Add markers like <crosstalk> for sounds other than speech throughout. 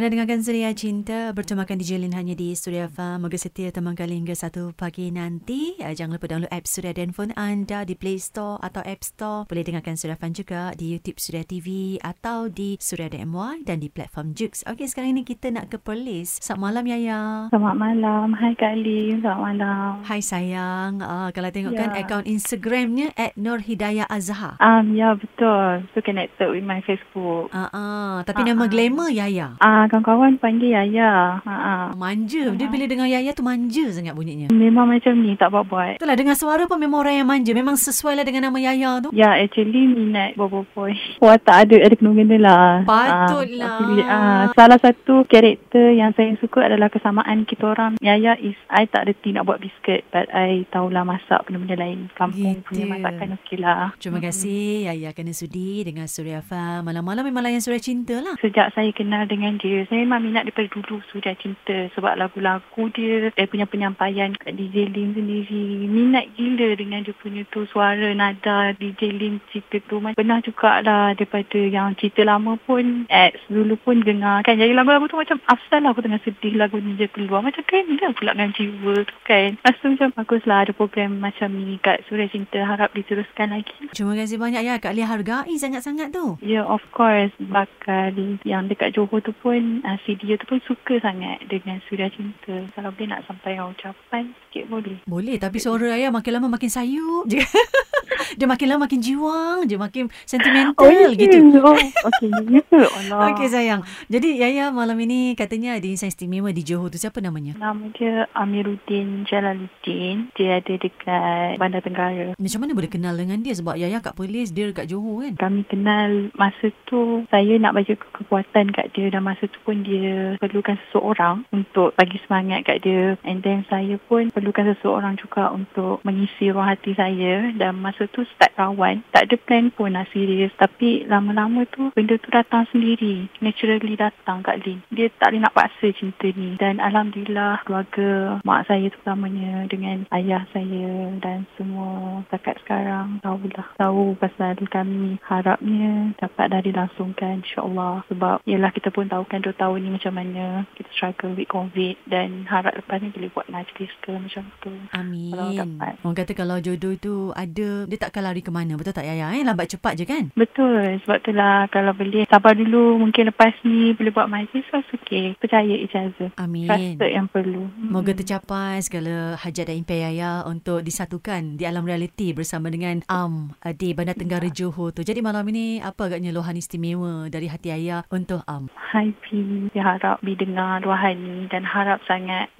Anda dengarkan Suria Cinta bertemakan DJ Lin hanya di Suria Farm. Moga setia teman kali hingga satu pagi nanti. Uh, jangan lupa download app Suria dan phone anda di Play Store atau App Store. Boleh dengarkan Suria Farm juga di YouTube Suria TV atau di Suria DMY dan di platform Jux. Okey, sekarang ini kita nak ke Perlis. Selamat malam, Yaya. Selamat malam. Hai Kak Lim. Selamat malam. Hai sayang. Uh, kalau tengok Ya. kan akaun Instagramnya at Nur Hidayah Azhar. Um, ya, betul. So, connected with my Facebook. Ah, uh, tapi Ah, nama ah. glamour Yaya. Ah, kawan-kawan panggil Yaya. Ha, ha. Manja. Dia Ah. bila dengar Yaya tu manja sangat bunyinya. Memang macam ni, tak buat-buat. Itulah dengar suara pun memang orang yang manja. Memang sesuai lah dengan nama Yaya tu. Ya, actually minat boy-boy. <laughs> Wah, tak ada ada kena-kena lah. Patutlah. Ah, pilih, ah, salah satu karakter yang saya suka adalah kesamaan kita orang. Yaya is, I tak reti nak buat biscuit but I tahulah masak benda-benda lain. Kampung Gitu. punya masakan okey lah. Terima kasih Yaya kena sudi dengan Surya Farm. Malam-malam memang layan Surya Cinta lah. Sejak saya kenal dengan dia, saya memang minat daripada dulu sudah cinta sebab lagu-lagu dia, dia punya penyampaian kat DJ Lim sendiri. Minat gila dengan dia punya tu suara nada DJ Lim cerita tu. Pernah juga lah daripada yang cerita lama pun, ex dulu pun dengar kan. Jadi lagu-lagu tu macam afsal lah aku tengah sedih lagu ni je keluar. Macam kena pula dengan jiwa tu kan. Lepas tu macam bagus lah ada program macam ni kat Suria Cinta. Harap diteruskan lagi. Terima kasih banyak ya Kak Lia hargai sangat-sangat tu. Ya, yeah, of course. Bakal yang dekat Johor tu pun, uh, si dia tu pun suka sangat dengan Suria Cinta. Kalau boleh nak sampai ucapan sikit boleh. Boleh tapi suara Ayah makin lama makin sayup je. <laughs> dia makin lama makin jiwang je, makin sentimental gitu. Oh, okay. Ya <laughs> ke? Allah. Okey sayang. Jadi Yaya malam ini katanya ada insan istimewa di Johor tu. Siapa namanya? Nama dia Amiruddin Jalaluddin. Dia ada dekat Bandar Tenggara. Macam mana boleh kenal dengan dia? Sebab Yaya kat Perlis, dia dekat Johor kan? Kami kenal masa tu saya nak bagi kekuatan kat dia dan masa tu pun dia perlukan seseorang untuk bagi semangat kat dia. And then saya pun perlukan seseorang juga untuk mengisi ruang hati saya. Dan masa tu start kawan tak ada plan pun nak serius. Tapi lama-lama tu benda tu datang sendiri. Naturally datang kat Lin. Dia tak boleh nak paksa cinta ni. Dan Alhamdulillah keluarga mak saya terutamanya dengan ayah saya dan semua setakat sekarang tahulah tahu pasal kami harapnya dapat dah dilangsungkan insyaAllah sebab yelah kita pun tahu kan 2 tahun ni macam mana kita struggle with COVID dan harap lepas ni boleh buat majlis ke macam tu Amin. Kalau dapat. Orang kata kalau jodoh tu ada, dia takkan lari ke mana. Betul tak Yaya? Eh? Lambat cepat je kan? Betul sebab tu lah kalau boleh sabar dulu mungkin lepas ni boleh buat majlis so okay percaya ijazah Amin. trusted yang perlu Moga Mm. tercapai segala hajat dan impian Yaya untuk disatukan di alam realiti bersama dengan Am uh, di Bandar Tenggara Johor tu. Jadi malam ini apa agaknya luahan istimewa dari hati Yaya untuk Am? Hai P, dia harap Bi dengar luahan ni dan harap sangat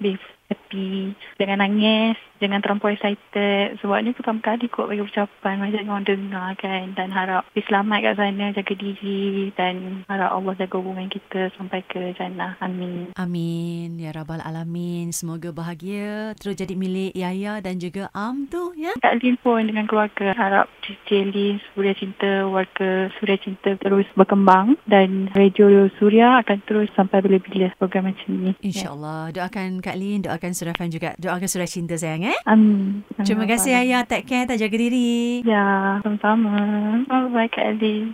Happy. Jangan nangis, jangan terlampau excited. Sebab ni pertama kali kot bagi ucapan macam orang dengar kan. Dan harap Bi selamat kat sana, jaga diri dan harap Allah jaga hubungan kita sampai ke jannah. Amin. Amin. Ya Rabbal Alamin. Semoga bahagia terus jadi milik Yaya dan juga Am tu ya. Kak Lin pun dengan keluarga harap DJ Lin, Suria Cinta, warga Suria Cinta terus berkembang dan Radio Suria akan terus sampai bila-bila program macam ni. InsyaAllah. Doakan Kak Lin, doakan Surah Fan juga. Doakan Surah Cinta sayang eh. Amin. Terima kasih Yaya. Take care. Tak jaga diri. Ya, sama-sama. Bye-bye Kak Ali.